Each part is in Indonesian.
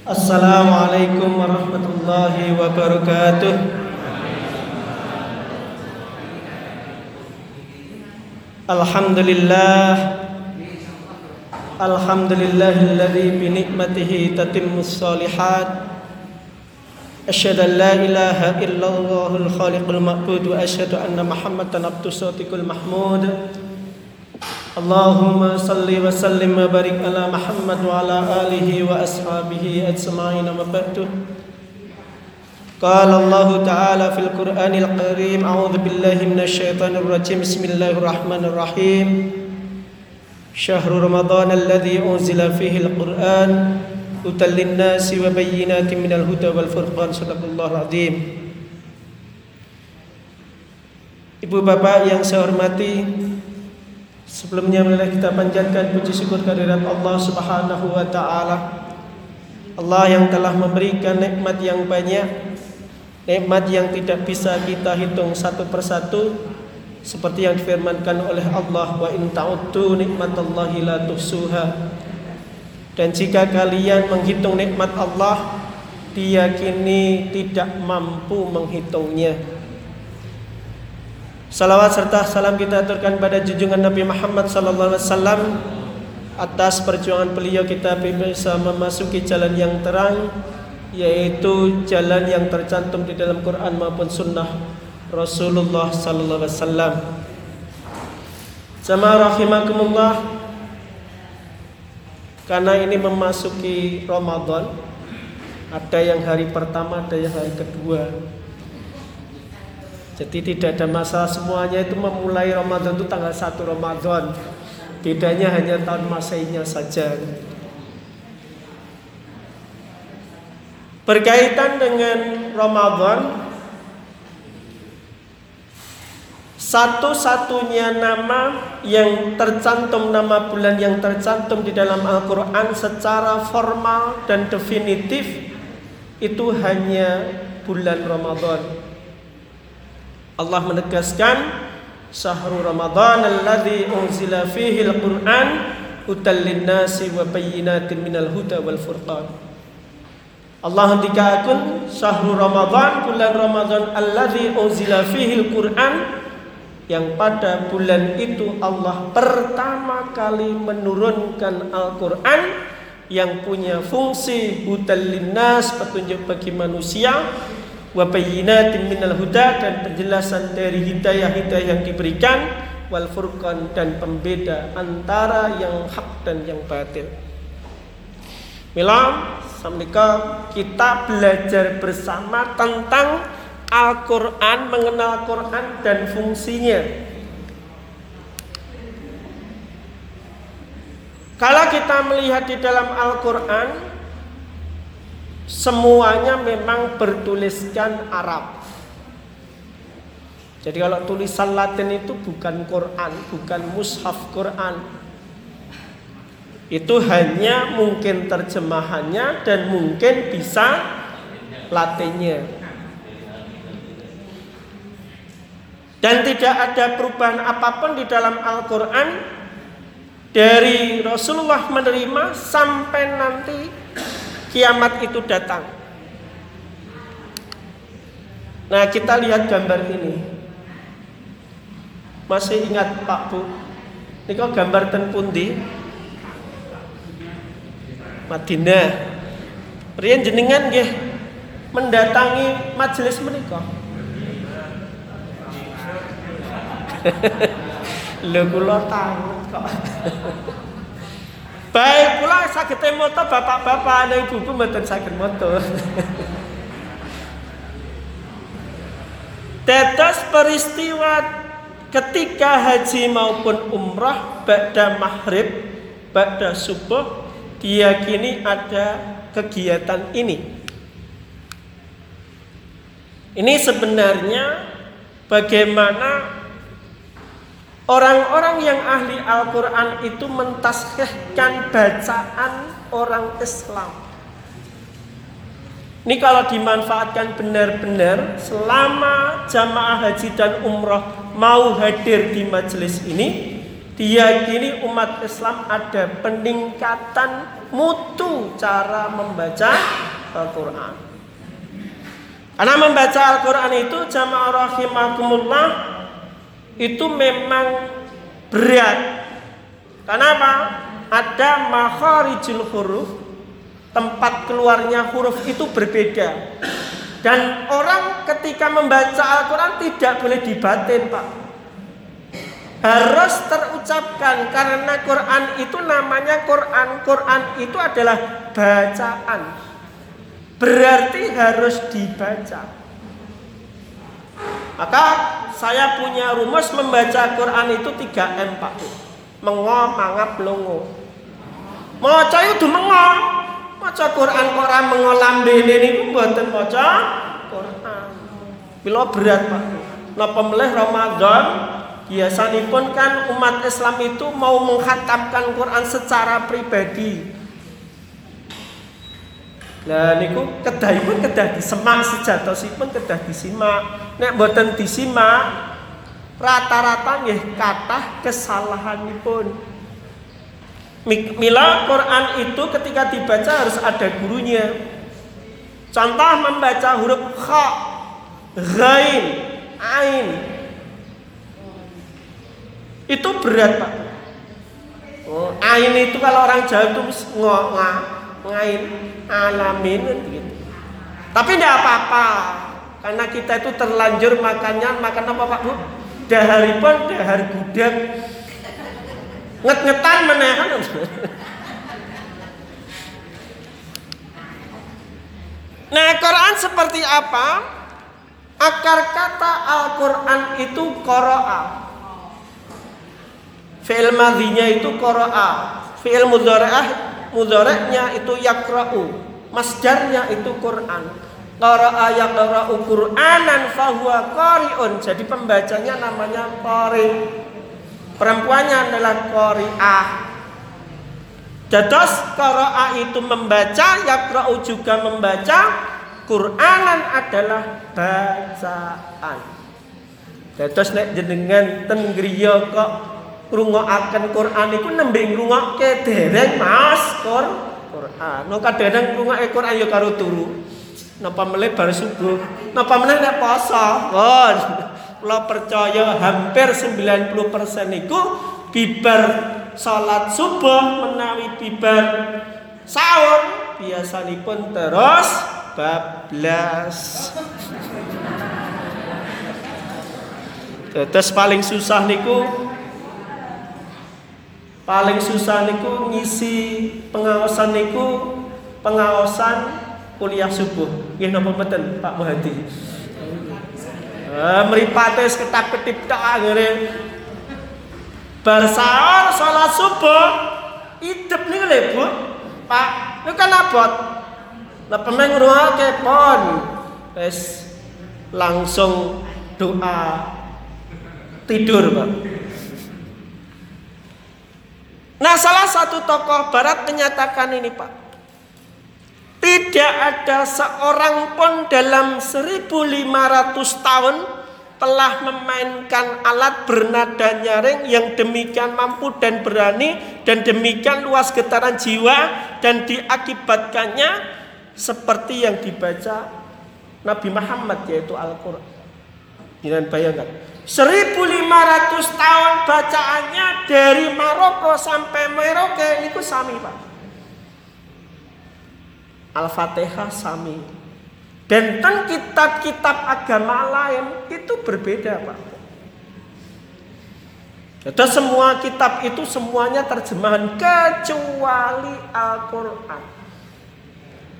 Assalamualaikum warahmatullahi wabarakatuh. Alhamdulillah. Alhamdulillahilladzi bi ni'matihi tatimmus shalihat Asyhadu an la ilaha illallahul khaliqul ma'bud wa asyhadu anna Muhammadan abduhu mahmud Barik ala Muhammad wa ala alihi wa ashabihi ajma'in wa ba'du قال الله تعالى في القرآن الكريم أعوذ بالله من الشيطان الرجيم. بسم الله الرحمن الرحيم. شهر رمضان الذي أنزل فيه القرآن هدى للناس وبينات من الهدى والفرقان. صدق الله العظيم. Ibu bapak yang saya hormati Sebelumnya marilah kita panjatkan puji syukur kehadirat Allah Subhanahu wa taala. Allah yang telah memberikan nikmat yang banyak nikmat yang tidak bisa kita hitung satu persatu. Seperti yang difirmankan oleh Allah wa in ta'uddu nikmatallahi la tuhsuha. Dan jika kalian menghitung nikmat Allah diyakini tidak mampu menghitungnya Salawat serta salam kita aturkan pada junjungan Nabi Muhammad sallallahu alaihi wasallam atas perjuangan beliau kita bisa memasuki jalan yang terang yaitu jalan yang tercantum di dalam Quran maupun sunnah Rasulullah sallallahu alaihi wasallam. Jamaah rahimakumullah karena ini memasuki Ramadan ada yang hari pertama ada yang hari kedua jadi tidak ada masalah semuanya itu memulai Ramadan itu tanggal 1 Ramadan. Bedanya hanya tahun masainya saja. Berkaitan dengan Ramadan Satu-satunya nama yang tercantum Nama bulan yang tercantum di dalam Al-Quran Secara formal dan definitif Itu hanya bulan Ramadan Allah menegaskan Sahru Ramadan alladhi unzila fihi al-Quran Hudal nasi wa bayyinatin minal huda wal furqan. Allah dikatakan syahrul Ramadan bulan Ramadan alladzi unzila fihi al-Qur'an yang pada bulan itu Allah pertama kali menurunkan Al-Qur'an yang punya fungsi hudal linnas petunjuk bagi manusia wa bayyinatin minal huda dan penjelasan dari hidayah-hidayah yang diberikan wal furqan dan pembeda antara yang hak dan yang batil. Mila Assalamualaikum kita belajar bersama tentang Al-Quran, mengenal Quran dan fungsinya. Kalau kita melihat di dalam Al-Quran, semuanya memang bertuliskan Arab. Jadi kalau tulisan Latin itu bukan Quran, bukan mushaf Quran, itu hanya mungkin terjemahannya dan mungkin bisa latinnya. Dan tidak ada perubahan apa pun di dalam Al-Quran dari Rasulullah menerima sampai nanti kiamat itu datang. Nah kita lihat gambar ini. Masih ingat Pak Bu? Ini kok gambar tenpundi? Madinah. Rian jenengan nggih mendatangi majelis menika. Lho kula kok. Baik kula saged moto bapak-bapak ana ibu-ibu mboten saged moto. Tetes peristiwa ketika haji maupun umrah ba'da maghrib, ba'da subuh diyakini ada kegiatan ini. Ini sebenarnya bagaimana orang-orang yang ahli Al-Quran itu mentaskhihkan bacaan orang Islam. Ini kalau dimanfaatkan benar-benar selama jamaah haji dan umroh mau hadir di majelis ini, diyakini umat Islam ada peningkatan mutu cara membaca Al-Qur'an. Karena membaca Al-Qur'an itu jamaah rahimakumullah itu memang berat. Kenapa? Ada makharijul huruf, tempat keluarnya huruf itu berbeda. Dan orang ketika membaca Al-Quran tidak boleh dibatin Pak Harus terucapkan Karena Quran itu namanya Quran Quran itu adalah bacaan Berarti harus dibaca Maka saya punya rumus membaca Quran itu 3M Pak Mengo, mangap, longo Moco itu mengo Maca Quran kok ora mengolambe niku mboten maca Quran. Bila berat Pak. Napa meleh Ramadan biasanipun kan umat Islam itu mau menghatamkan Quran secara pribadi. Lah niku kedah pun kedah disemak sejatosipun kedah disimak. Nek mboten disimak rata-rata nggih kathah kesalahanipun. Mila Quran itu ketika dibaca harus ada gurunya. Contoh membaca huruf kha, ghain, ain. Itu berat, Pak. Oh, ain itu kalau orang Jawa itu ngo, nga, ngain, alamin gitu. Tapi tidak apa-apa. Karena kita itu terlanjur makannya makan apa Pak Bu? Dahari pun dahar gudeg nget-ngetan menehan Nah Quran seperti apa? Akar kata Al-Quran itu koro'a Fi'il madhinya itu koro'a Fi'il mudhari'ah Mudhari'nya itu yakra'u. Masjarnya itu Quran. Qara'a yakra'u Qur'anan fahuwa qari'un. Jadi pembacanya namanya qari' Perempuannya adalah qari'ah. Dados qara'a itu membaca, yaqra'u juga membaca, Qur'anan adalah bacaan. Dados nek jenengan ten griya kok ngrungokaken Quran iku nembe ngrungokke dereng Mas Quran. No kadang ngrungokke Quran ya karo turu. Napa meleh bar subuh, napa meneh nek poso. Oh. Lo percaya hampir 90% itu bibar salat subuh menawi bibar sahur pun terus bablas. Terus paling susah niku paling susah niku ngisi pengawasan niku pengawasan kuliah subuh. Nggih napa mboten Pak Muhadi? Eh, ketap-ketip tok ngene. Bar sahur salat subuh idep niku lho, Bu. Pak, niku kan abot. Lah pemeng ngrungake pon. Wis langsung doa tidur, Pak. Nah, salah satu tokoh barat menyatakan ini, Pak. Tidak ada seorang pun dalam 1500 tahun telah memainkan alat bernada nyaring yang demikian mampu dan berani dan demikian luas getaran jiwa dan diakibatkannya seperti yang dibaca Nabi Muhammad yaitu Al-Quran. Bayangkan. 1500 tahun bacaannya dari Maroko sampai Merauke itu sami Pak. Al-Fatihah sami. Dan tentang kitab-kitab agama lain itu berbeda, Pak. Jadi semua kitab itu semuanya terjemahan kecuali Al-Quran.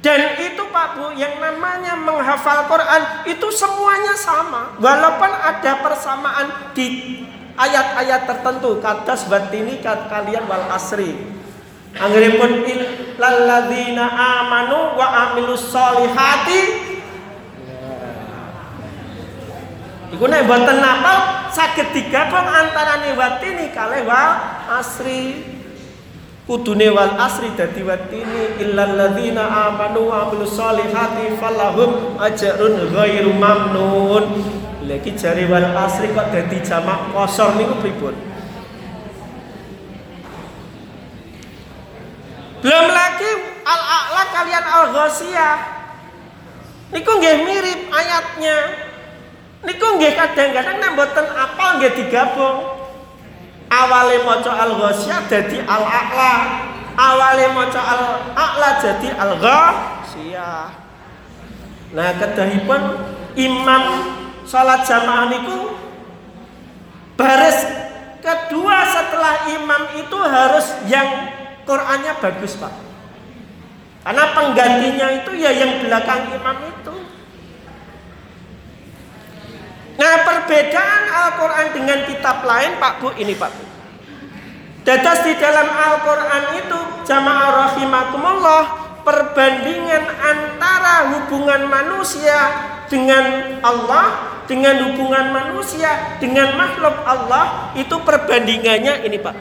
Dan itu Pak Bu, yang namanya menghafal Quran itu semuanya sama. Walaupun ada persamaan di ayat-ayat tertentu. Kata ini kalian wal asri. Anggeripun ladzina amanu wa amilus solihati Iku nek boten napa saged digabung antarané watini kalih wal asri. Kudune wal asri dadi watini illal ladzina amanu wa amilus solihati falahum ajrun ghairu mamnun. Lagi jari wal asri kok dadi jamak kosor niku pripun? Belum lagi kalian Al-Ghasyiyah. Niku nggih mirip ayatnya. Niku nggih kadang-kadang nek mboten apal nggih digabung. Awale maca Al-Ghasyiyah dadi Al-A'la. Awale maca Al-A'la jadi Al-Ghasyiyah. Nah, kedahipun imam salat jamaah niku baris kedua setelah imam itu harus yang Qurannya bagus pak karena penggantinya itu ya yang belakang imam itu nah perbedaan Al-Quran dengan kitab lain pak bu ini pak bu. Dadas di dalam Al-Quran itu jamaah rahimakumullah perbandingan antara hubungan manusia dengan Allah dengan hubungan manusia dengan makhluk Allah itu perbandingannya ini Pak.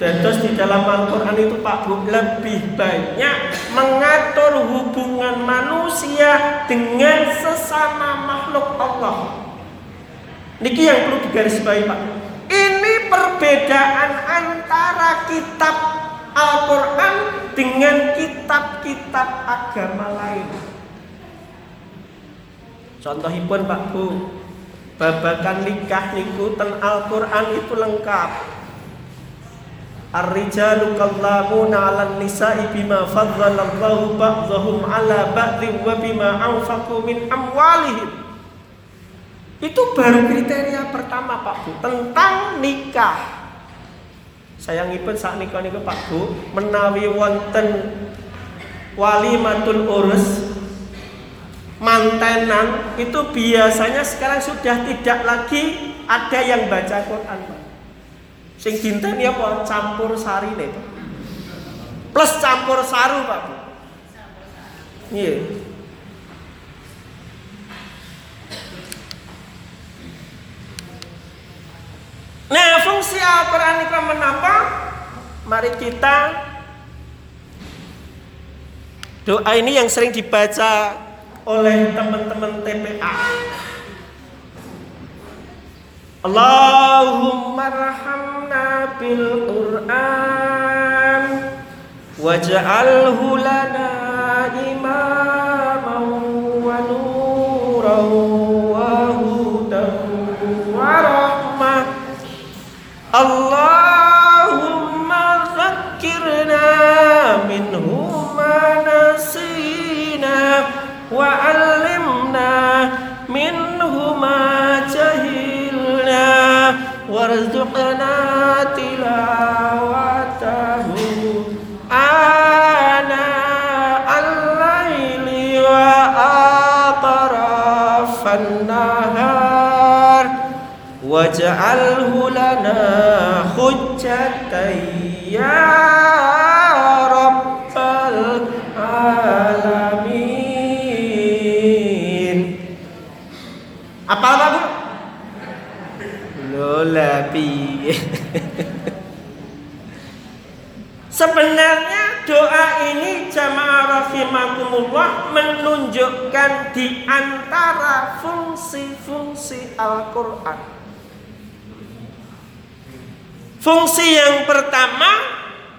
Dados di dalam Al-Quran itu Pak Bu lebih banyak mengatur hubungan manusia dengan sesama makhluk Allah. Niki yang perlu digarisbawahi Pak. Ini perbedaan antara kitab Al-Quran dengan kitab-kitab agama lain. Contohipun Pak Bu, babakan nikah niku ten Al-Quran itu lengkap. Ar-rijalu kallamuna 'alan nisa'i bima faddalallahu ba'dahum 'ala ba'dhin wa bima anfaqu min amwalihim. Itu baru kriteria pertama Pak Bu tentang nikah. Sayangipun saat nikah niku Pak Bu menawi wonten walimatul urus mantenan itu biasanya sekarang sudah tidak lagi ada yang baca Quran Pak. Sing dinteni apa? Campur sari nih. Plus campur saru, Pak. Iya. Nah, fungsi Al-Qur'an itu menapa? Mari kita doa ini yang sering dibaca oleh teman-teman TPA. Allahumma rahamna bil Qur'an waj'alhu lana imaman wa nuran wa hudan wa rahmah. Allahumma zakkirna minhu ma nasina wa 'allimna warzuqna tilawatahu ana al-laili wa atrafan nahar waj'alhu lana hujjatan ya rabbal Pi Sebenarnya doa ini jamaah rahimakumullah menunjukkan di antara fungsi-fungsi Al-Quran. Fungsi yang pertama,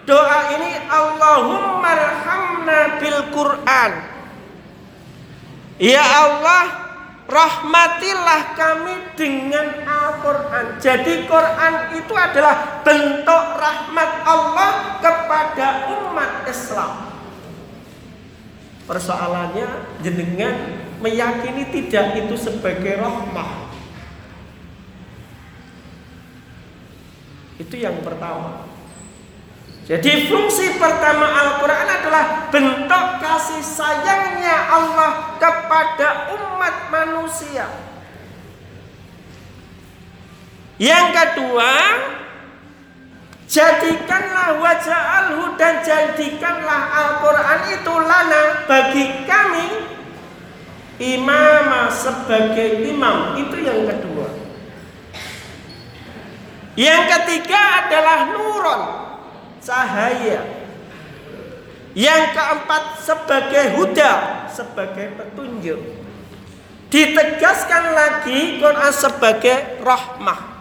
doa ini Allahumma rahamna bil Quran. Ya Allah, rahmatilah kami dengan Al-Quran. Jadi Quran itu adalah bentuk rahmat Allah kepada umat Islam. Persoalannya jenengan meyakini tidak itu sebagai rahmah. Itu yang pertama. Jadi fungsi pertama Al-Quran adalah bentuk kasih sayangnya Allah kepada umat manusia. Yang kedua, jadikanlah wajah alhu dan jadikanlah Al-Quran itu lana bagi kami imam sebagai imam. Itu yang kedua. Yang ketiga adalah nurun cahaya. Yang keempat sebagai huda, sebagai petunjuk. Ditegaskan lagi Quran sebagai rahmah.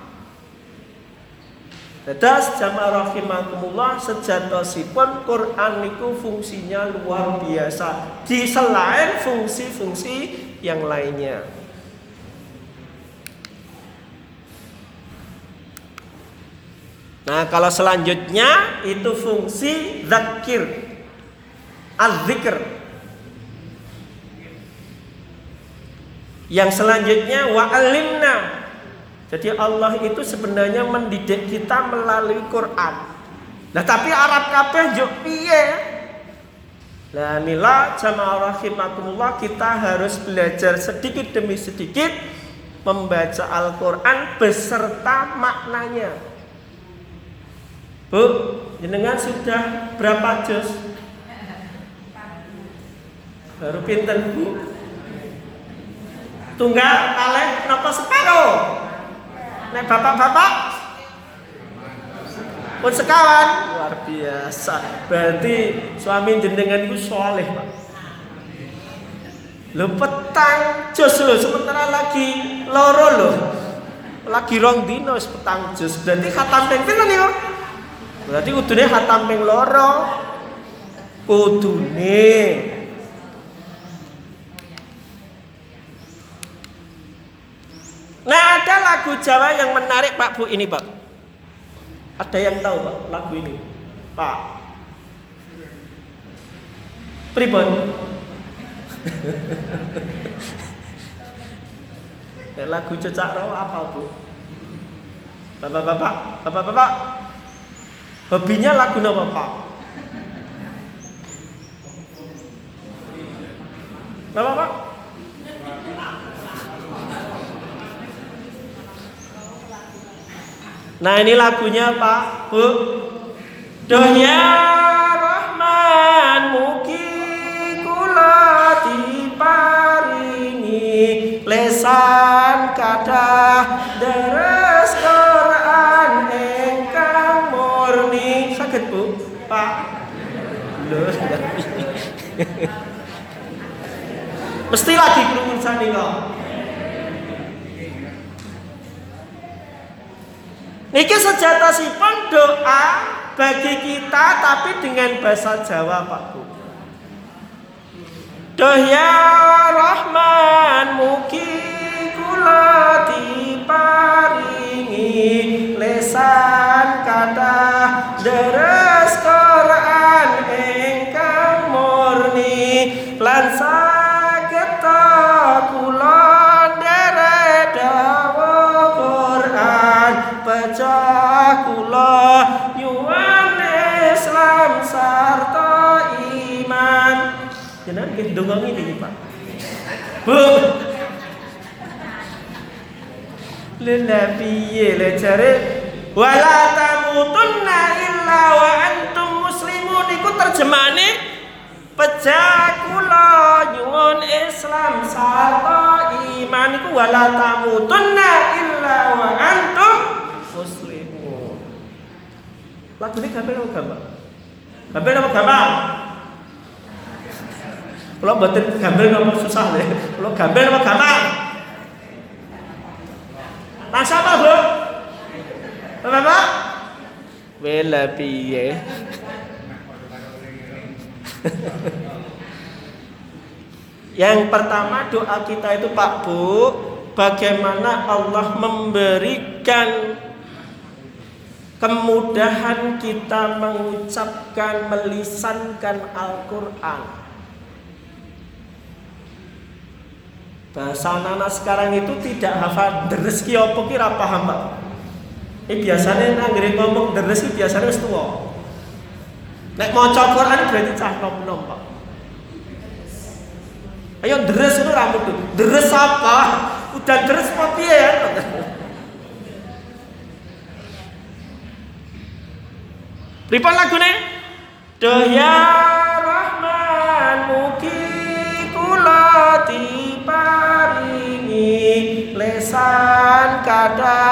Dados jamaah rahimakumullah sejatosipun Quran niku fungsinya luar biasa di selain fungsi-fungsi yang lainnya. Nah, kalau selanjutnya itu fungsi zakir. Az-zikr. Yang selanjutnya wa'alimna jadi Allah itu sebenarnya mendidik kita melalui Quran. Nah tapi Arab kabeh juk piye? Nah nila jamaah rahimakumullah kita harus belajar sedikit demi sedikit membaca Al-Quran beserta maknanya. Bu, jenengan sudah berapa juz? Baru pinten bu? Tunggal, kalih, napa separuh? Nek bapak-bapak pun sekawan luar biasa. Berarti suami jenengan itu soleh pak. Lo petang jos lo sementara lagi loro lo. Lagi rong dino petang jos. Berarti khatam ping pinten niku? Berarti kudune khatam ping loro. Kudune Nah ada lagu Jawa yang menarik Pak Bu ini Pak. Ada yang tahu Pak lagu ini? Pak. Pribon. ya, lagu cecak apa Bu? Bapak-bapak, bapak-bapak. Hobinya lagu apa Pak? Bapak-bapak? Nah ini lagunya Pak Bu ya Rahman mugi kula diparingi lesan kadah deres Quran sakit Bu. Pak. Loh Mesti lagi kerungun sani kok Niki sejatosipun doa bagi kita tapi dengan bahasa Jawa Pak Bu. Doh ya Rahman mugi kula diparingi lesan kata deres Quran engkang murni lan saged kula pecah kula yuan Islam sarta iman. Jenengan nggih donga ngene Pak. Bu. Lha piye le jare wala tamutunna illa wa antum muslimun iku terjemahane pecah kula nyuwun Islam sarta iman iku wala tamutunna illa wa antum muslimun. Lagu ini gambar apa gambar? Gambar apa gambar? Kalau buatin gambar apa susah deh. Kalau gambar apa gambar? Rasa apa bu? Wela piye? Yang pertama doa kita itu Pak Bu, bagaimana Allah memberikan kemudahan kita mengucapkan melisankan Al-Quran. Bahasa anak sekarang itu tidak hafal. Deres ki apa ki paham Pak ini biasanya nanggri ngomong deres ki biasanya wis tuwa. Nek maca Quran berarti cah nom-nom Pak. Ayo deres itu rambut tuh deres apa udah deres apa piye ya? Pripun lagune? Duh ya Rahman mugi kula lesan kata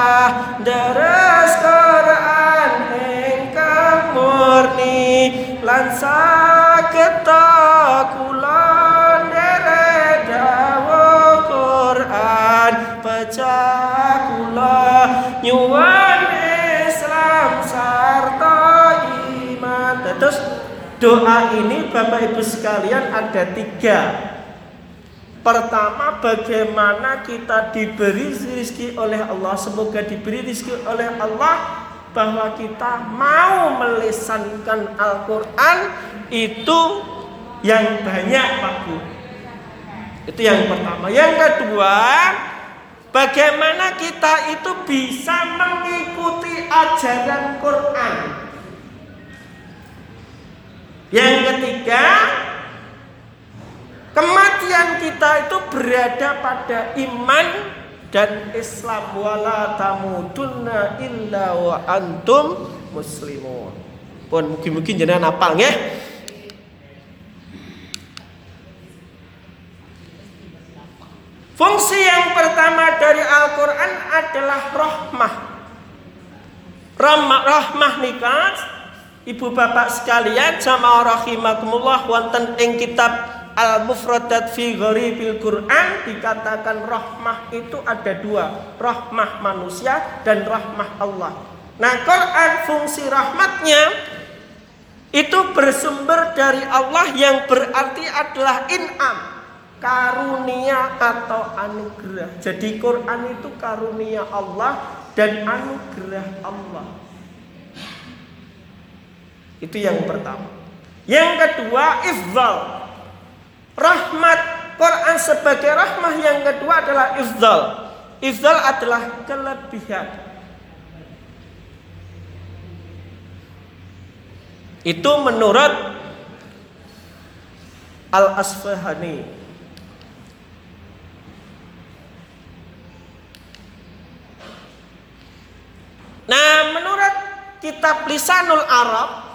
deras Quran engkang murni. Lansa ketakulan kula derek Quran. Pecah kula nyuwun Islam sarta iman. Terus doa ini Bapak Ibu sekalian ada tiga. Pertama bagaimana kita diberi rezeki oleh Allah? Semoga diberi rezeki oleh Allah Bahwa kita mau melisankan Al-Quran Itu yang banyak Pak Bu. Itu yang pertama. Yang kedua Bagaimana kita itu bisa mengikuti ajaran Quran? Yang ketiga Kematian kita itu berada pada iman dan Islam wala tamudunna illa wa antum muslimun. Pun mungkin-mungkin jenengan apal nggih. Fungsi yang pertama dari Al-Qur'an adalah rahmah. Rahmah rahmah nikah Ibu bapak sekalian jamaah rahimakumullah wonten ing kitab Al-Mufradat fi gharibil Quran dikatakan rahmah itu ada dua, rahmah manusia dan rahmah Allah. Nah, Quran fungsi rahmatnya itu bersumber dari Allah yang berarti adalah in'am, karunia atau anugerah. Jadi Quran itu karunia Allah dan anugerah Allah. Itu yang pertama. Yang kedua, ifdal Rahmat Quran sebagai rahmah yang kedua adalah ifdal. Ifdal adalah kelebihan. Itu menurut Al-Asfahani. Nah, menurut kitab Lisanul Arab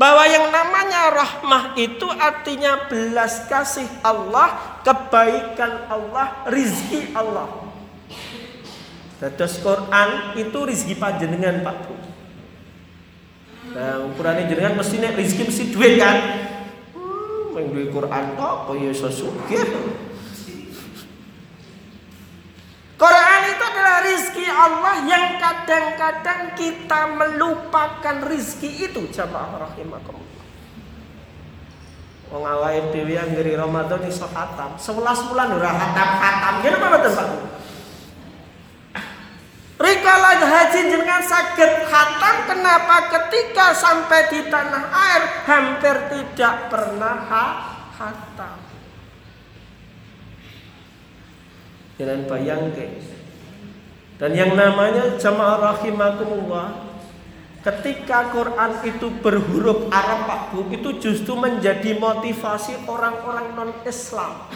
bahwa yang namanya rahmah itu artinya belas kasih Allah, kebaikan Allah, rizki Allah. Dados Quran itu rizki panjenengan Pak Bu. Nah ukurannya jenengan mesti nek rizki mesti duit kan. Hmm, yang duit Quran tok kok ya sesugih. Quran itu adalah rizki Allah yang kadang-kadang kita melupakan rizki itu jamaah rahimakumullah. Wong awake dhewe anggere Ramadan iso khatam, 11 bulan ora khatam-khatam. Ngene apa betul Pak? Rikala haji jenengan sakit khatam kenapa ketika sampai di tanah air hampir tidak pernah khatam. Jangan bayangkan. Dan yang namanya jamaah rahimakumullah Ketika Quran itu berhuruf Arab Pak Bu Itu justru menjadi motivasi orang-orang non-Islam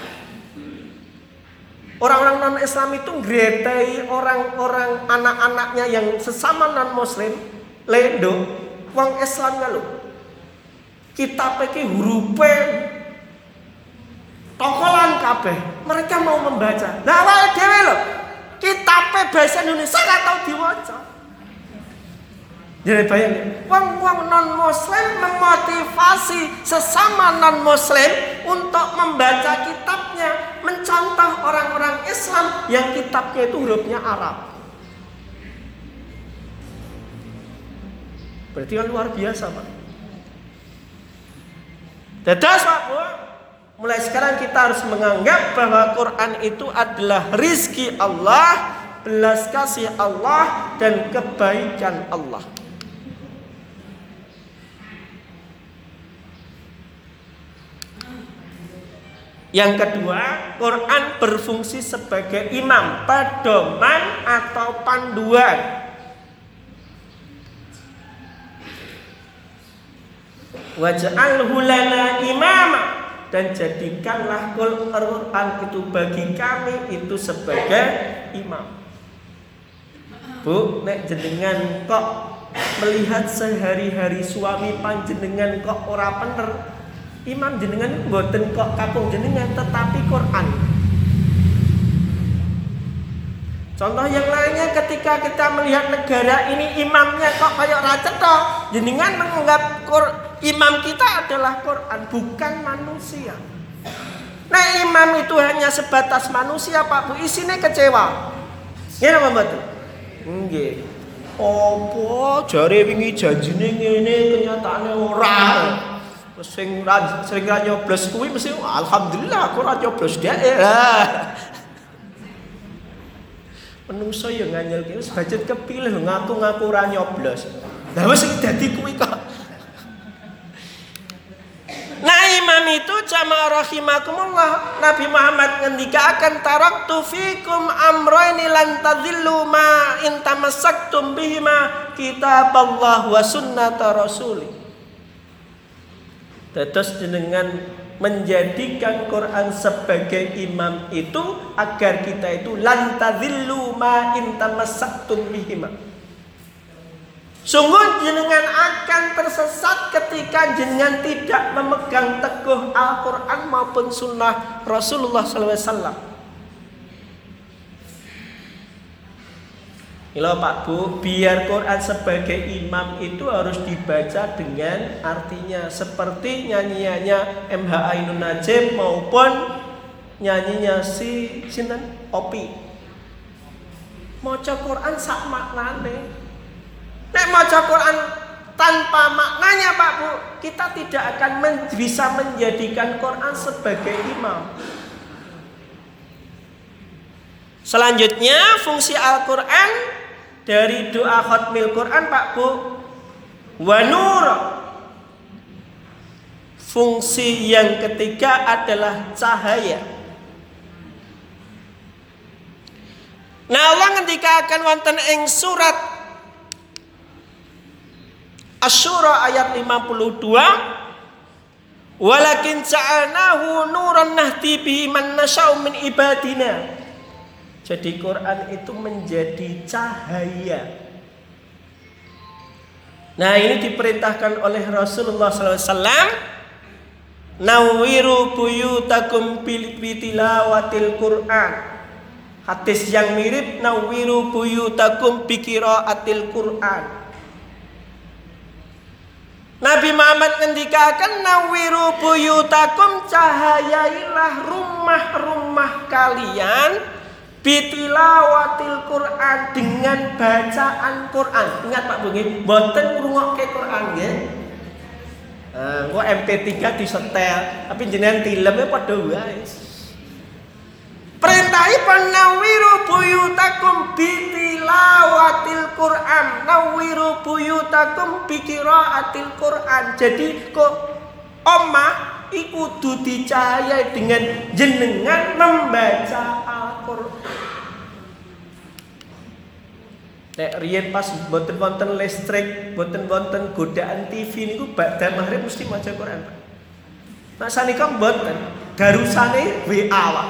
Orang-orang non-Islam itu gretai orang-orang anak-anaknya yang sesama non-Muslim Lendo Wong Islamnya loh Kita pergi hurufnya tokolan kabeh. Mereka mau membaca. Nah, awal lho. Kitabe bahasa Indonesia gak tahu diwaca. Jadi bayangin, wong-wong non muslim memotivasi sesama non muslim untuk membaca kitabnya, mencontoh orang-orang Islam yang kitabnya itu hurufnya Arab. Berarti kan luar biasa, Pak. Dadas, Pak, Bu. Mulai sekarang kita harus menganggap bahwa Quran itu adalah rizki Allah, belas kasih Allah, dan kebaikan Allah. Yang kedua, Quran berfungsi sebagai imam, pedoman atau panduan. Waj'alhu lana imama dan jadikanlah Quran itu bagi kami itu sebagai imam. Bu, nek jenengan kok melihat sehari-hari suami panjenengan kok ora bener, imam jenengan mboten kok kapung jenengan tetapi Quran. Contoh yang lainnya ketika kita melihat negara ini imamnya kok kayak raja toh, jenengan menganggap imam kita adalah Quran, bukan manusia. Nah imam itu hanya sebatas manusia Pak Bu, isinya kecewa. Gimana Pak Batu? Nggih. Apa jare wingi janjine ngene kenyataane ora. Terus sing sering ra nyoblos kuwi mesti alhamdulillah aku ora nyoblos dhek. Menungso ya nganyel ki wis budget kepilih ngaku-ngaku ora nyoblos. Lah wis dadi kuwi kok. Imam itu jamaah rahimakumullah Nabi Muhammad ngendika akan taraktu fikum amroini lan tadillu ma in tamassaktum bihima kitab Allah wa sunnata rasuli Terus dengan menjadikan Quran sebagai imam itu agar kita itu lan tadillu ma in tamassaktum bihima Sungguh jenengan akan tersesat ketika jenengan tidak memegang teguh Al-Quran maupun sunnah Rasulullah SAW. Halo Pak Bu, biar Quran sebagai imam itu harus dibaca dengan artinya seperti nyanyiannya MH Ainun Najib maupun nyanyinya si Sinten Opi. Maca Quran sak maknane. Nek maca Quran tanpa maknanya Pak Bu, kita tidak akan men bisa menjadikan Quran sebagai imam. Selanjutnya fungsi Al-Quran dari doa khutmil Quran Pak Bu Wanur Fungsi yang ketiga adalah cahaya Nah Allah ketika akan wonten ing surat Asyura ayat 52 Walakin ja'alnahu nuran nahdi bihi man nasya'u min ibadina. Jadi Quran itu menjadi cahaya. Nah ini diperintahkan oleh Rasulullah SAW. Nawiru buyutakum bitilawatil Quran. Hadis yang mirip nawiru buyutakum bikiraatil Quran. Nabi Muhammad ngendikakan nawiru buyutakum cahayailah rumah-rumah kalian bitilawatil Quran dengan bacaan Quran. Ingat Pak Bungi, boten ngrungokke Quran ya. Nah, gua MP3 disetel, tapi jenengan filmnya padha wae. Perintahi penawiru buyutakum bitilawatil Quran. Nawiru buyutakum bikiraatil Quran. Jadi kok omah iku dicahayai dengan jenengan membaca Al-Qur'an. Nek riyen pas boten wonten listrik, boten wonten godaan TV niku badhe maghrib mesti maca Quran. Nah sanika mboten, darusane WA wae.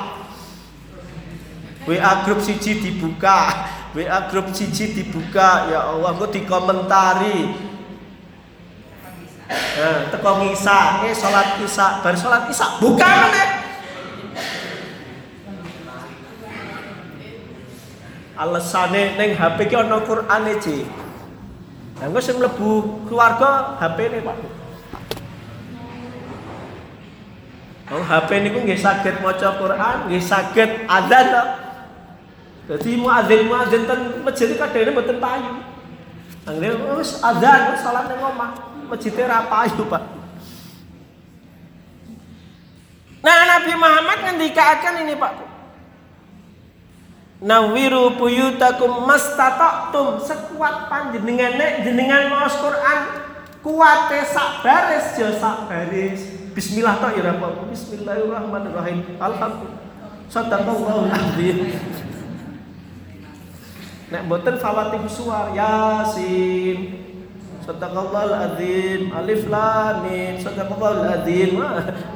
WA grup siji dibuka, WA grup siji dibuka, ya Allah engko dikomentari. Nah, teko ngisa, eh salat isya, bar salat isya buka meneh. Alesane ning HP ki ana Qur'ane, Ci. Lah engko sing mlebu keluarga HP-ne, Pak. Oh, HP niku nggih saged maca Quran, nggih saged adzan to. Jadi muadzin muadzin ten masjid kadene mboten payu. Anggere wis adzan salat ning omah, masjide ra payu, Pak. Nah, Nabi Muhammad ngendikaken ini, Pak. Nawiru buyutakum mastata'tum sekuat panjenengan nek jenengan maos Quran kuwate sak baris ya sak baris. Bismillah tok ya Pak. Bismillahirrahmanirrahim. Alhamdulillah. Sadaqallahul azim. Nek mboten Fawatih suar Yasin. Sadaqallahul azim. Alif lam mim. Sadaqallahul azim.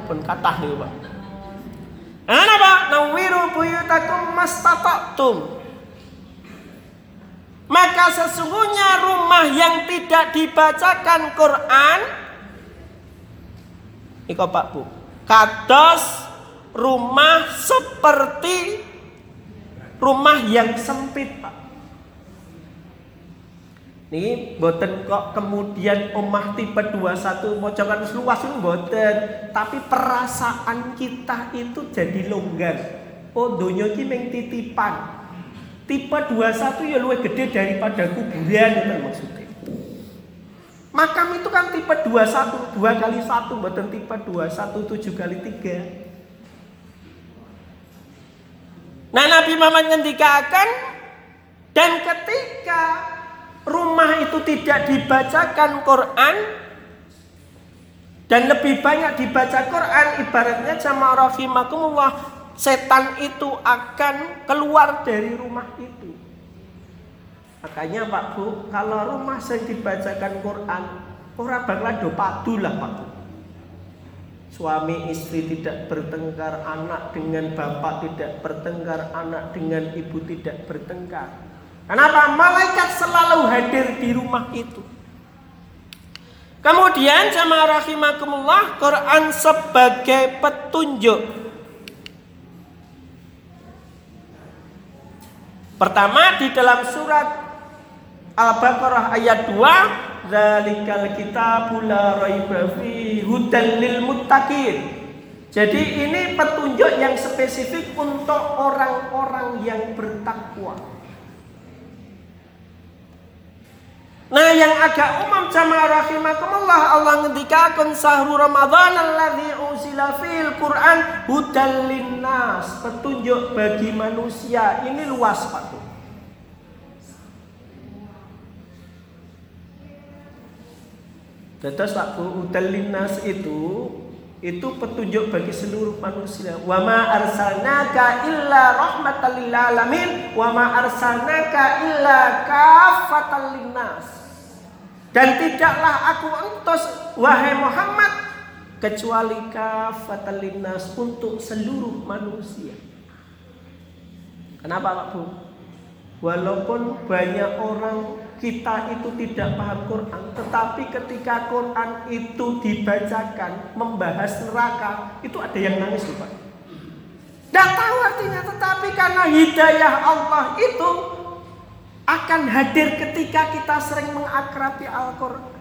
Pun kathah niku, Pak. Ana Pak, nawiru buyutakum mastata'tum. Maka sesungguhnya rumah yang tidak dibacakan Quran Iko Pak Bu Kados rumah seperti rumah yang sempit Pak Nih, boten kok kemudian omah tipe 21 mojokan luas itu boten, tapi perasaan kita itu jadi longgar. Oh, donya iki ming titipan. Tipe 21 ya luwih gede daripada kuburan itu maksudnya. Makam itu kan tipe 21, 2 kali 1, bukan tipe 21, 7 kali 3. Nah Nabi Muhammad ngendikakan dan ketika rumah itu tidak dibacakan Quran dan lebih banyak dibaca Quran ibaratnya jamaah rahimakumullah setan itu akan keluar dari rumah itu. Makanya Pak Bu, kalau rumah saya dibacakan Quran, orang bakal do padu lah Pak Bu. Suami istri tidak bertengkar, anak dengan bapak tidak bertengkar, anak dengan ibu tidak bertengkar. Kenapa? Malaikat selalu hadir di rumah itu. Kemudian jamaah rahimakumullah Quran sebagai petunjuk Pertama di dalam surat Al-Baqarah ayat 2, "Dzalikal kitabul la raiba fi hudal lil muttaqin." Jadi ini petunjuk yang spesifik untuk orang-orang yang bertakwa. Nah yang agak umum jamaah rahimakumullah Allah ngendikakan sahru Ramadan alladzi usila fil Quran hudal linnas petunjuk bagi manusia ini luas Pak Terus Pak Bu hudal itu itu petunjuk bagi seluruh manusia. Wa ma arsalnaka illa rahmatan lil alamin wa ma arsalnaka illa kafatan linnas. Dan tidaklah aku entos wahai Muhammad kecuali kafatalinas untuk seluruh manusia. Kenapa Pak Bu? Walaupun banyak orang kita itu tidak paham Quran, tetapi ketika Quran itu dibacakan membahas neraka, itu ada yang nangis Pak. Tidak tahu artinya, tetapi karena hidayah Allah itu akan hadir ketika kita sering mengakrabi Al-Quran.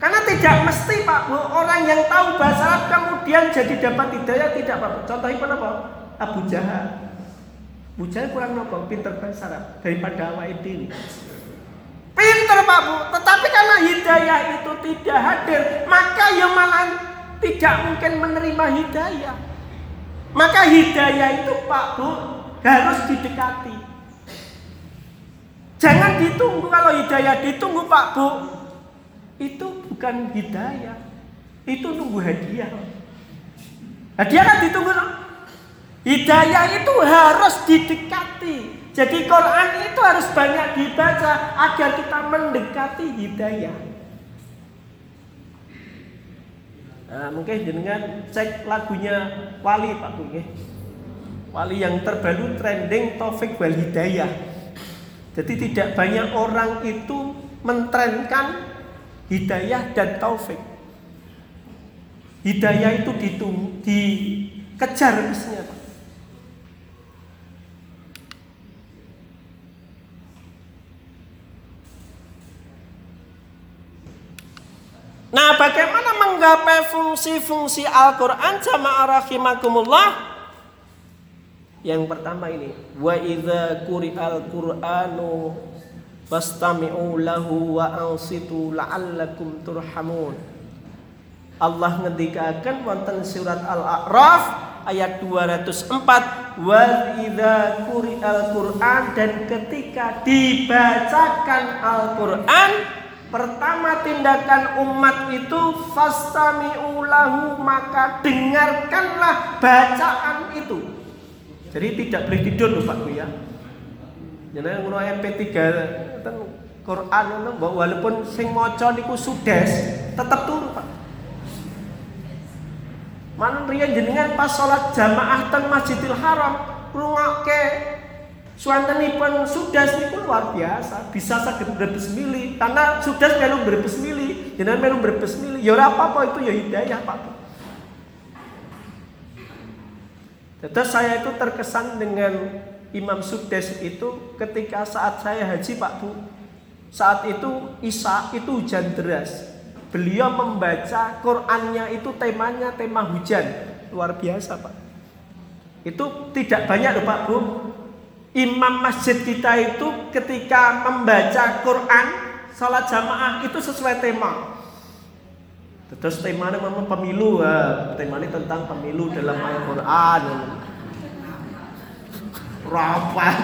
Karena tidak mesti Pak Bu, orang yang tahu bahasa Arab kemudian jadi dapat hidayah tidak Pak Bu. Contohnya apa? Abu Jahal. Abu Jahal kurang nopo, pinter bahasa Arab daripada awal ini. Pinter Pak Bu, tetapi karena hidayah itu tidak hadir, maka ya malah tidak mungkin menerima hidayah. Maka hidayah itu Pak Bu harus didekati. Jangan ditunggu kalau hidayah ditunggu Pak Bu. Itu bukan hidayah. Itu nunggu hadiah. Hadiah kan ditunggu? Hidayah itu harus didekati. Jadi Quran itu harus banyak dibaca agar kita mendekati hidayah. Nah, mungkin dengan cek lagunya Wali Pak Bu Wali yang terbaru trending Taufik wal Hidayah. Jadi tidak banyak orang itu mentrenkan hidayah dan taufik. Hidayah itu ditung, dikejar Pak. Nah, bagaimana menggapai fungsi-fungsi Al-Qur'an jamaah rahimakumullah? Yang pertama ini, wa idza quri'al Qur'anu fastami'u lahu wa ansitu la'allakum turhamun. Allah ngendikaken wonten surat Al-A'raf ayat 204 wa idza quri'al Qur'an dan ketika dibacakan Al-Qur'an Pertama tindakan umat itu fastami'u lahu maka dengarkanlah bacaan itu. Jadi tidak boleh tidur Pak ya. Jadi ngono MP3 ten Quran ngono walaupun sing maca niku sudes tetap turu Pak. Mana riyen jenengan pas sholat jamaah ten Masjidil Haram ngrungokke Suantenipun sudas niku luar biasa, bisa saged berbes mili karena sudas melu berbes mili, jenengan melu berbes mili. Ya apa-apa itu ya hidayah Pak. Terus saya itu terkesan dengan Imam Sukdes itu ketika saat saya haji Pak Bu. Saat itu Isa itu hujan deras. Beliau membaca Qurannya itu temanya tema hujan. Luar biasa Pak. Itu tidak banyak loh Pak Bu. imam masjid kita itu ketika membaca Quran salat jamaah itu sesuai tema. Terus temanya memang pemilu, ya. temanya tentang pemilu dalam Al-Quran. Rapa.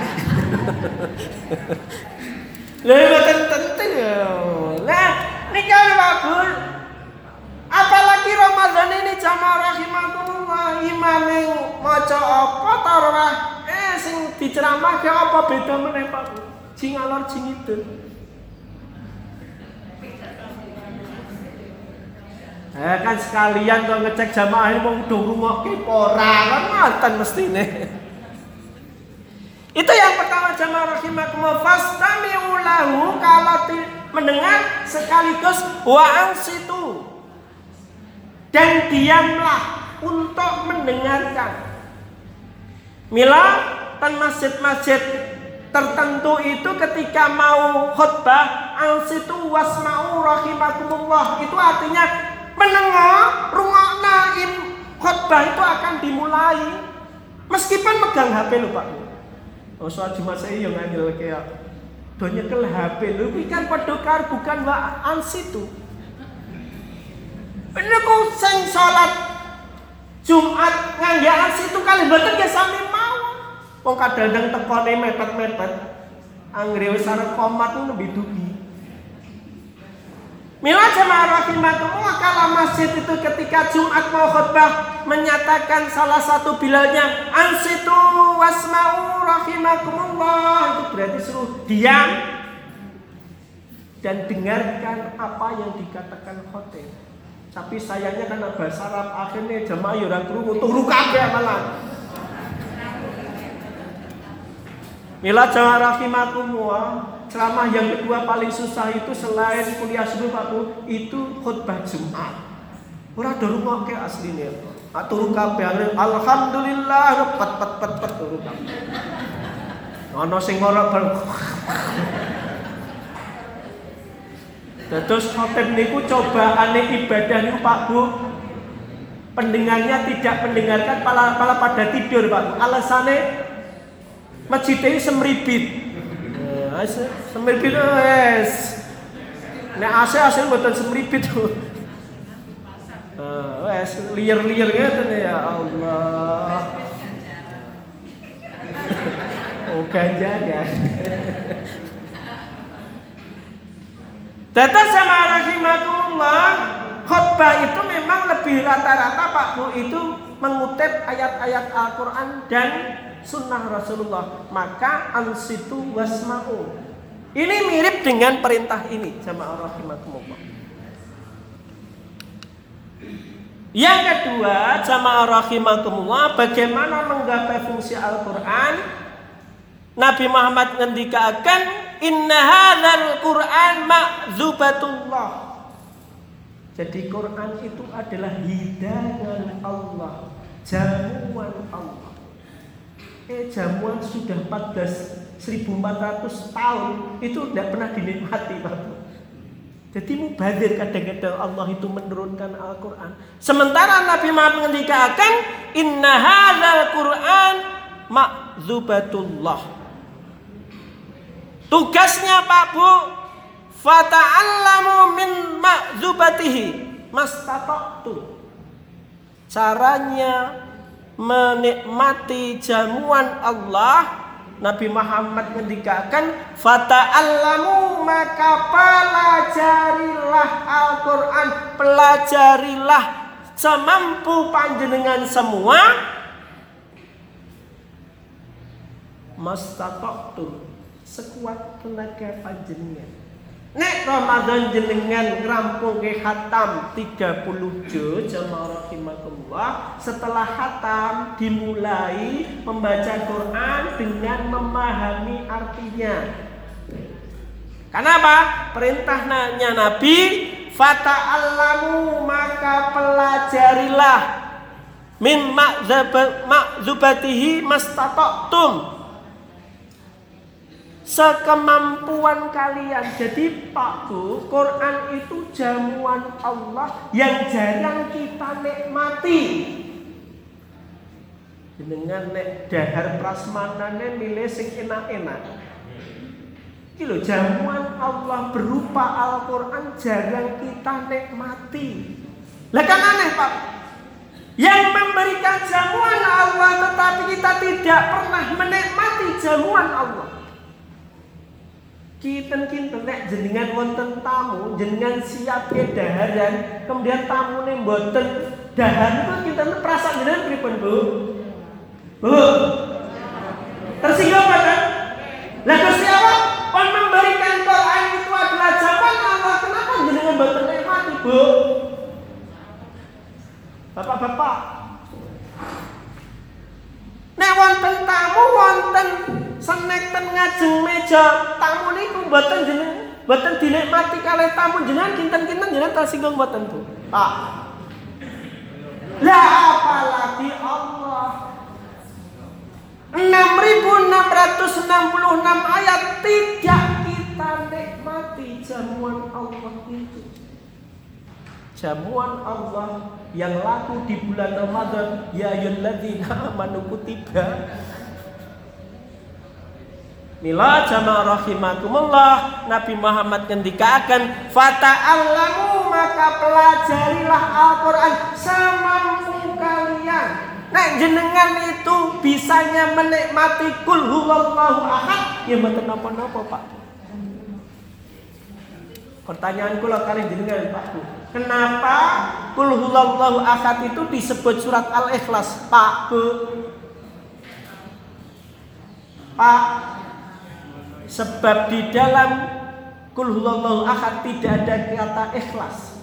Lah bukan penting ya. Lah nikah bagus. Apalagi Ramadan ini jamaah rahimakumullah imam yang maca apa tarawih eh sing diceramah ke apa beda meneh Pak. Sing alor sing itu. Eh kan sekalian kok ngecek jamaah ini mau udah rumah ora kan mantan mestine. Itu yang pertama jamaah rahimakumullah fastami'u lahu kalau mendengar sekaligus wa situ dan diamlah untuk mendengarkan. Mila dan masjid-masjid tertentu itu ketika mau khutbah ansitu wasma'u rahimakumullah itu artinya menengok rumah naim khutbah itu akan dimulai meskipun megang HP lho Pak. Oh soal cuma saya yang ngambil kayak donya ke HP lho kan padha bukan wa ansitu. Niku sing salat Jumat ngangge situ kali mboten nggih sami mau. Wong kadang tekone mepet-mepet. Anggere wis arep komat lebih dugi. Mila jemaah rahimakumullah kalau masjid itu ketika Jumat mau khutbah menyatakan salah satu bilalnya ansitu wasma'u rahimakumullah itu berarti suruh diam dan dengarkan apa yang dikatakan khotib. Tapi sayangnya karena bahasa Arab akhirnya jemaah ya orang krungu turu kabeh malah. Mila jamaah rahimakumullah, ceramah yang kedua paling susah itu selain kuliah subuh Pak itu khutbah Jumat. Ora do rungokke asline. Turu kabeh alhamdulillah pet pet pet pet turu kabeh. Ana sing ora Terus khotib niku aneh ibadah niku Pak Bu. Pendengarnya tidak mendengarkan pala, pala pada tidur Pak Bu. Alasannya masjid ini semribit. Semribit wes. Nek AC AC buatan semribit tuh. Uh, wes liar-liar gitu ya Allah. oh ganja ya. Data sama rahimahullah khutbah itu memang lebih rata-rata Pak Bu itu mengutip ayat-ayat Al-Quran dan sunnah Rasulullah. Maka ansitu wasma'u. Ini mirip dengan perintah ini jamaah rahimahullah. Yang kedua, jamaah rahimahullah bagaimana menggapai fungsi Al-Quran? Nabi Muhammad ngendikakan Inna hadzal Qur'an ma'zubatullah. Jadi Quran itu adalah hidangan Allah, jamuan Allah. Eh jamuan sudah 14 1400 tahun itu tidak pernah dinikmati Bapak. Jadi mubadir kadang-kadang Allah itu menurunkan Al-Quran. Sementara Nabi Muhammad mengatakan Inna hadzal Quran ma'zubatullah. Tugasnya Pak Bu Fata'allamu min ma'zubatihi mastata'tu. Caranya menikmati jamuan Allah Nabi Muhammad ngendikakan fata'allamu maka pelajarilah Al-Qur'an pelajarilah semampu panjenengan semua mastata'tu sekuat tenaga panjenengan. Nek Ramadan jenengan ngerampung ke khatam 30 juz jamaah rahimakumullah setelah khatam dimulai membaca Quran dengan memahami artinya. Kenapa? Perintahnya Nabi fata'allamu maka pelajarilah min ma'zubatihi mastata'tum sekemampuan kalian. Jadi Pak Bu, Quran itu jamuan Allah yang jarang kita nikmati. Jenengan nek dahar prasmanane milih sing enak-enak. Iki jamuan Allah berupa Al-Qur'an jarang kita nikmati. Lah kan aneh, Pak. Yang memberikan jamuan Allah tetapi kita tidak pernah menikmati jamuan Allah. Kita kinten nek jenengan wonten tamu, jenengan siap ke daharan, kemudian tamu nih mboten dahar itu kita perasaan jenengan pripun, Bu? Bu. Tersinggung kan? Lah Gusti Allah on memberikan Quran itu adalah jawaban Allah. Kenapa jenengan mboten nikmati, Bu? Bapak-bapak. Nek wonten tamu wonten senek ten ngajeng meja, tamu niku mboten jeneng mboten dinikmati kalih tamu jenengan kinten-kinten jenengan tersinggung mboten, Bu? Pak. Lah apalagi Allah 6666 ayat tidak kita nikmati jamuan Allah itu. Jamuan Allah yang laku di bulan Ramadan, ya ayyuhalladzina amanu kutiba Mila jamaah rahimakumullah Nabi Muhammad ngendikakan Fata'allamu maka pelajarilah Al-Quran semampu kalian Nek jenengan itu bisanya menikmati kul huwallahu ahad ya mboten napa-napa Pak. Pertanyaan kula kali jenengan Pak. Kenapa kul huwallahu ahad itu disebut surat Al-Ikhlas Pak Bu? Pak Sebab di dalam kul huwallahu ahad tidak ada kata ikhlas.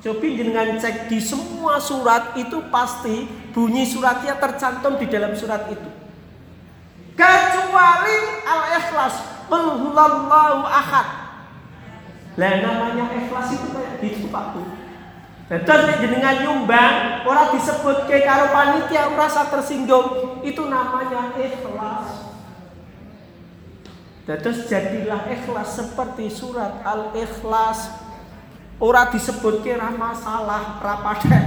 Cobi jenengan cek di semua surat itu pasti bunyi suratnya tercantum di dalam surat itu. Kecuali Al-Ikhlas, Qul ahad. Lah namanya ikhlas itu kayak gitu Pak Bu. Nek jenengan nyumbang ora disebut ke karo panitia merasa tersinggung, itu namanya ikhlas. Terus jadilah ikhlas seperti surat Al-Ikhlas Ora disebut kira masalah rapaten.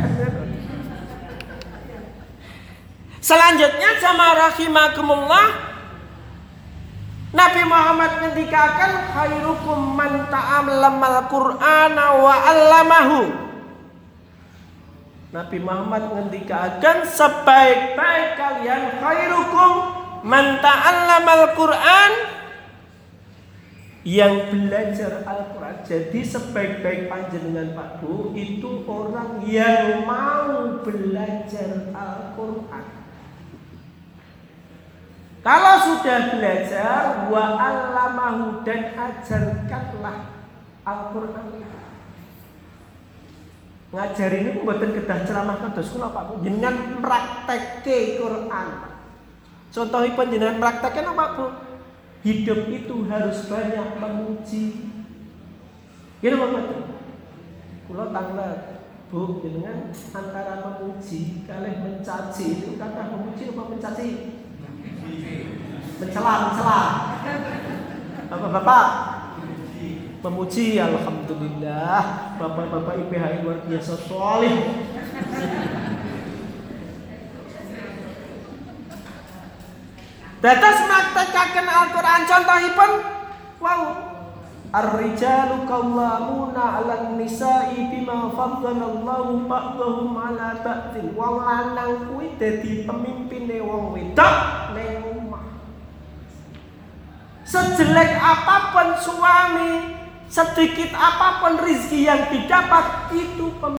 Selanjutnya sama rahimakumullah Nabi Muhammad ngendikakan khairukum man ta'allamal Qur'ana wa 'allamahu. Nabi Muhammad ngendikakan sebaik-baik kalian khairukum man ta'allamal Qur'an yang belajar Al-Quran. Jadi sebaik-baik panjenengan Pak Bu itu orang yang mau belajar Al-Quran. Kalau sudah belajar wa alamahu dan ajarkanlah Al-Quran Ngajar ini buatan kedah ceramah kados kula Pak Bu. Jenengan praktekke Quran. Contohipun jenengan praktekke apa Bu? Hidup itu harus banyak memuji. Gitu Bapak. Kulo tanglet Bu dengan antara memuji kalian mencaci itu kata memuji apa mencaci? Mencela, mencela. Bapak-bapak memuji alhamdulillah bapak-bapak IPH luar biasa solih Dados maktekaken Al-Qur'an contohipun wow Ar-rijalu qawwamuna 'alan nisa'i bima faddalallahu ba'dahum 'ala ba'din. Wong lanang kuwi dadi pemimpine wong wedok ning omah. Sejelek apa pun suami, sedikit apa pun rizki yang didapat itu